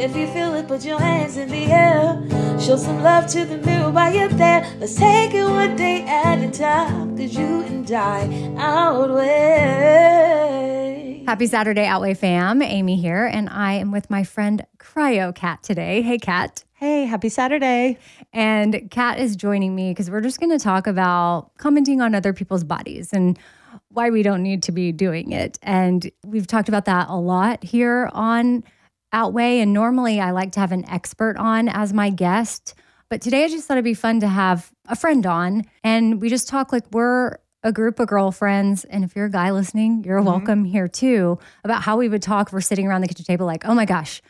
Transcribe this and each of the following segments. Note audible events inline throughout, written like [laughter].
If you feel it, put your hands in the air. Show some love to the mirror while you're there. Let's take it one day at a time. Cause you and I outweigh. Happy Saturday, Outweigh fam. Amy here, and I am with my friend Cryo Kat today. Hey, Kat. Hey, happy Saturday. And Kat is joining me because we're just going to talk about commenting on other people's bodies and why we don't need to be doing it. And we've talked about that a lot here on Outweigh. And normally I like to have an expert on as my guest. But today I just thought it'd be fun to have a friend on and we just talk like we're a group of girlfriends. And if you're a guy listening, you're mm-hmm. welcome here too about how we would talk if we're sitting around the kitchen table, like, oh my gosh,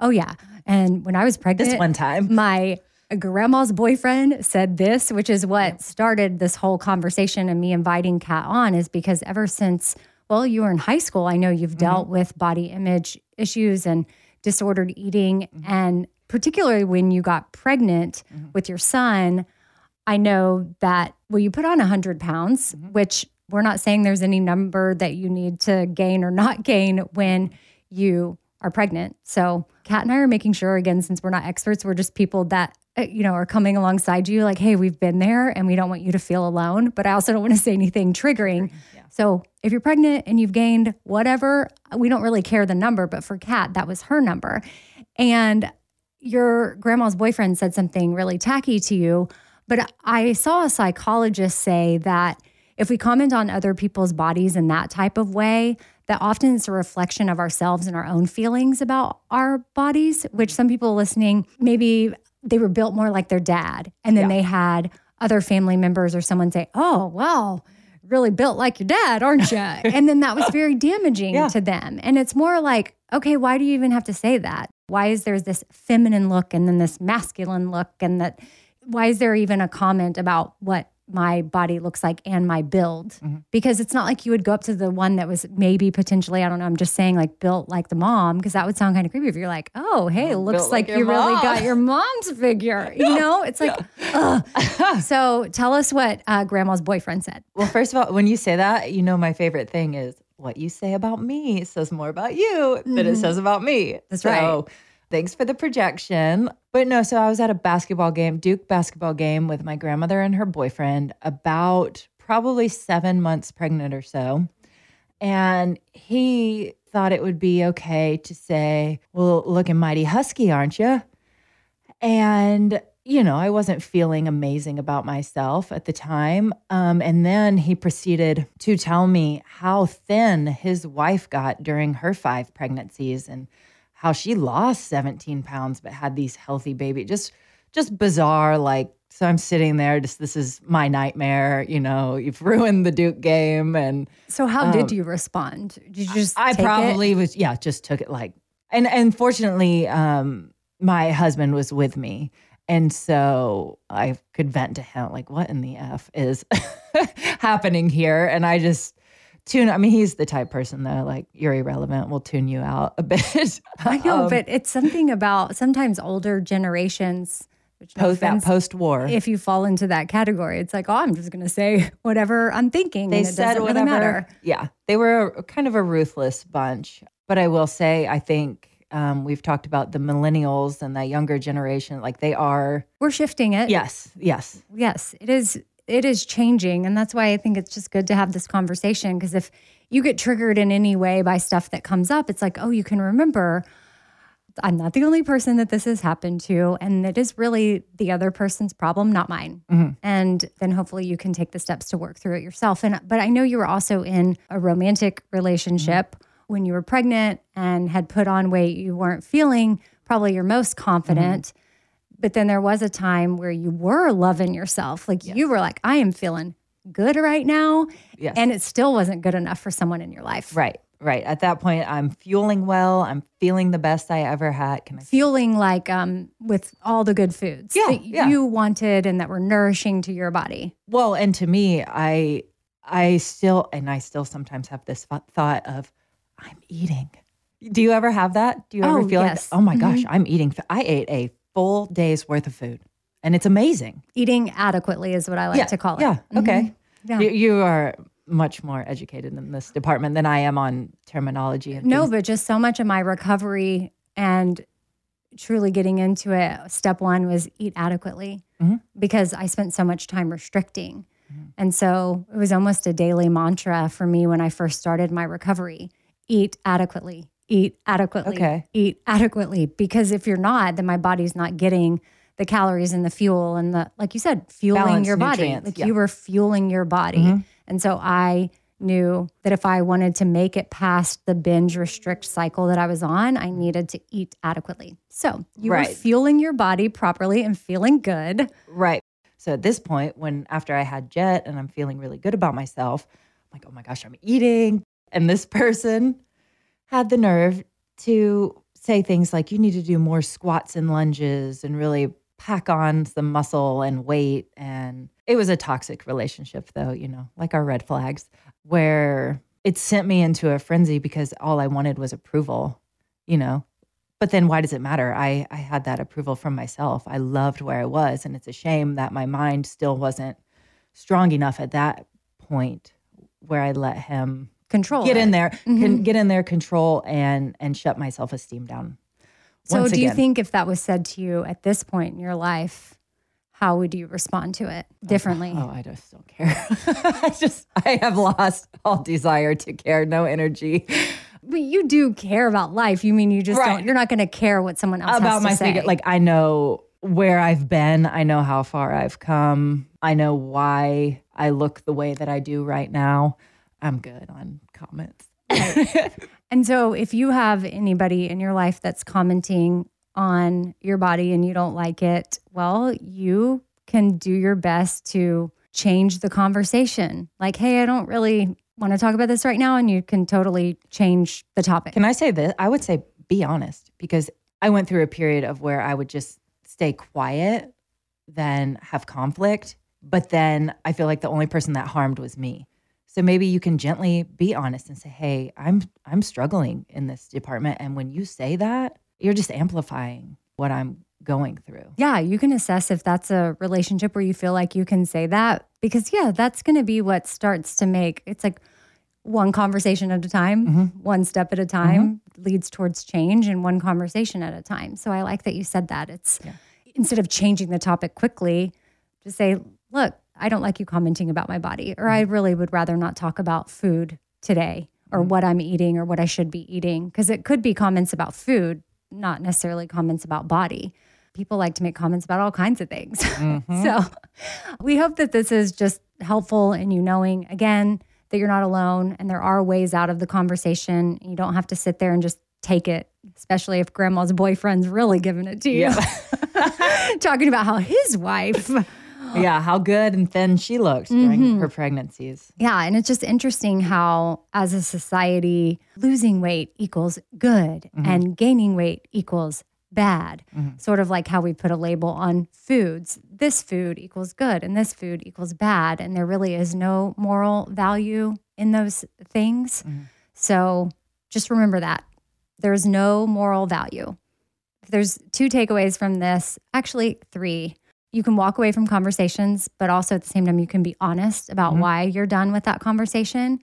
oh yeah. And when I was pregnant, This one time. my grandma's boyfriend said this, which is what started this whole conversation and me inviting Kat on, is because ever since, well, you were in high school, I know you've mm-hmm. dealt with body image issues and disordered eating. Mm-hmm. And particularly when you got pregnant mm-hmm. with your son, I know that, well, you put on 100 pounds, mm-hmm. which we're not saying there's any number that you need to gain or not gain when you are pregnant. So, Kat and I are making sure, again, since we're not experts, we're just people that, uh, you know, are coming alongside you, like, hey, we've been there and we don't want you to feel alone. But I also don't want to say anything triggering. So, if you're pregnant and you've gained whatever, we don't really care the number. But for Kat, that was her number. And your grandma's boyfriend said something really tacky to you. But I saw a psychologist say that if we comment on other people's bodies in that type of way, that often it's a reflection of ourselves and our own feelings about our bodies, which some people listening, maybe they were built more like their dad. And then they had other family members or someone say, Oh, well, really built like your dad, aren't you? [laughs] and then that was very damaging Yeah. to them. And it's more like, okay, why do you even have to say that? Why is there this feminine look and then this masculine look? And that, why is there even a comment about what my body looks like and my build Mm-hmm. because it's not like you would go up to the one that was maybe potentially I don't know I'm just saying like built like the mom because that would sound kind of creepy if you're like oh hey it looks built like, like you really got your mom's figure [laughs] you know it's like ugh. [laughs] so tell us what uh, grandma's boyfriend said Well, first of all, when you say that, you know my favorite thing is what you say about me says more about you than it says about me. Mm-hmm. That's so, right. Thanks for the projection. But no, so I was at a basketball game, Duke basketball game with my grandmother and her boyfriend, about probably seven months pregnant or so. And he thought it would be okay to say, Well, looking mighty husky, aren't you? And, you know, I wasn't feeling amazing about myself at the time. Um, and then he proceeded to tell me how thin his wife got during her five pregnancies and how she lost 17 pounds but had these healthy babies. Just, just bizarre. Like, so I'm sitting there, just this is my nightmare. You know, you've ruined the Duke game. And so how did you respond did you just Um, I take it? probably was, yeah, just took it like, and and fortunately, um, my husband was with me, and so I could vent to him like, what in the f is [laughs] happening here? And I just tune. I mean, he's the type person though, like you're irrelevant. We'll tune you out a [laughs] bit. I know Um, but it's something about sometimes older generations which no Post that post war. if you fall into that category, it's like, oh, I'm just going to say whatever I'm thinking. they and it said doesn't whatever. really matter. Yeah, they were a, kind of a ruthless bunch. But I will say, I think um, we've talked about the millennials and the younger generation. Like they are. We're shifting it. Yes. Yes. Yes, it is. It is changing, and that's why I think it's just good to have this conversation. Because if you get triggered in any way by stuff that comes up, it's like, oh, you can remember. I'm not the only person that this has happened to, and it is really the other person's problem, not mine. Mm-hmm. And then hopefully you can take the steps to work through it yourself. And but I know you were also in a romantic relationship mm-hmm. when you were pregnant and had put on weight. You weren't feeling probably your most confident. Mm-hmm. But then there was a time where you were loving yourself. Like you were like, I am feeling good right now. Yes. And it still wasn't good enough for someone in your life. Right, right. At that point, I'm fueling well. I'm feeling the best I ever had. Can I? Feeling like um, with all the good foods Yeah, that yeah. you wanted and that were nourishing to your body. Well, and to me, I, I still, and I still sometimes have this thought of, I'm eating. Do you ever have that? Do you ever Oh, feel yes. like, oh my gosh, I'm eating? I ate a full day's worth of food, and it's amazing. Eating adequately is what I like yeah, to call it. Yeah. Okay. Yeah. You, you are much more educated in this department than I am on terminology and No, things. but just so much of my recovery and truly getting into it, step one was eat adequately Mm-hmm. because I spent so much time restricting. And so it was almost a daily mantra for me when I first started my recovery eat adequately, eat adequately, Okay. eat adequately. Because if you're not, then my body's not getting the calories and the fuel and the, like you said, fueling your body. Like yeah. you were fueling your body. Mm-hmm. And so I knew that if I wanted to make it past the binge restrict cycle that I was on, I needed to eat adequately. So you were fueling your body properly and feeling good. Right. So at this point, when after I had Jet and I'm feeling really good about myself, I'm like, oh my gosh, I'm eating. And this [laughs] person had the nerve to say things like, you need to do more squats and lunges and really pack on some muscle and weight. And it was a toxic relationship, though, you know, like our red flags, where it sent me into a frenzy because all I wanted was approval, you know. But then why does it matter? I, I had that approval from myself. I loved where I was. And it's a shame that my mind still wasn't strong enough at that point where I let him Control. get it. in there, can mm-hmm. get in there, control and and shut my self esteem down. So do you think if that was said to you at this point in your life, how would you respond to it oh, differently? Oh, I just don't care. [laughs] I just I have lost all desire to care, no energy But you do care about life. You mean you just Right. don't you're not gonna care what someone else about has to my figure. Like I know where I've been. I know how far I've come. I know why I look the way that I do right now. I'm good on comments. And so, if you have anybody in your life that's commenting on your body and you don't like it, well, you can do your best to change the conversation. Like, hey, I don't really want to talk about this right now. And you can totally change the topic. Can I say this? I would say be honest because I went through a period of where I would just stay quiet, then have conflict, but then I feel like the only person that harmed was me. So maybe you can gently be honest and say, "Hey, I'm I'm struggling in this department." And when you say that, you're just amplifying what I'm going through. Yeah, you can assess if that's a relationship where you feel like you can say that because yeah, that's going to be what starts to make it's like one conversation at a time, Mm-hmm. one step at a time leads towards change and one conversation at a time. So I like that you said that. It's instead of changing the topic quickly, just say, "Look, I don't like you commenting about my body or I mm. really would rather not talk about food today or mm. what I'm eating or what I should be eating because it could be comments about food, not necessarily comments about body." people like to make comments about all kinds of things. [laughs] Mm-hmm. so we hope that this is just helpful in you knowing, again, that you're not alone and there are ways out of the conversation. You don't have to sit there and just take it, especially if grandma's boyfriend's really giving it to you. [laughs] Talking about how his wife. [laughs] [gasps] Yeah, how good and thin she looked during mm-hmm. her pregnancies. Yeah. And it's just interesting how, as a society, losing weight equals good mm-hmm. and gaining weight equals bad. Mm-hmm. Sort of like how we put a label on foods. This food equals good and this food equals bad. And there really is no moral value in those things. So just remember that there's no moral value. There's two takeaways from this, actually, three. You can walk away from conversations, but also at the same time, you can be honest about mm-hmm. why you're done with that conversation.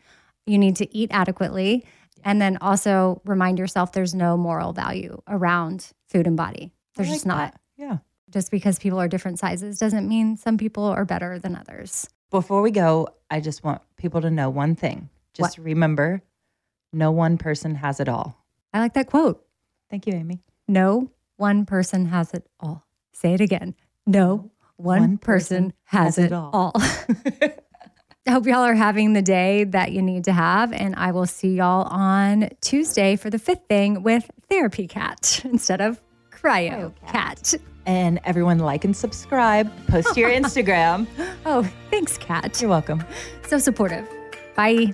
You need to eat adequately. And then also remind yourself there's no moral value around food and body. There's I just not. that. Yeah. Just because people are different sizes doesn't mean some people are better than others. Before we go, I just want people to know one thing. Just remember, no one person has it all. I like that quote. Thank you, Amy. No one person has it all. Say it again. No one, One person, person has, has it it all. all. [laughs] I hope y'all are having the day that you need to have. And I will see y'all on Tuesday for the fifth thing with Therapy Cat [laughs] instead of Cryo Kat. And everyone like and subscribe. Post to your [laughs] Instagram. Oh, thanks, Kat. You're welcome. So supportive. Bye.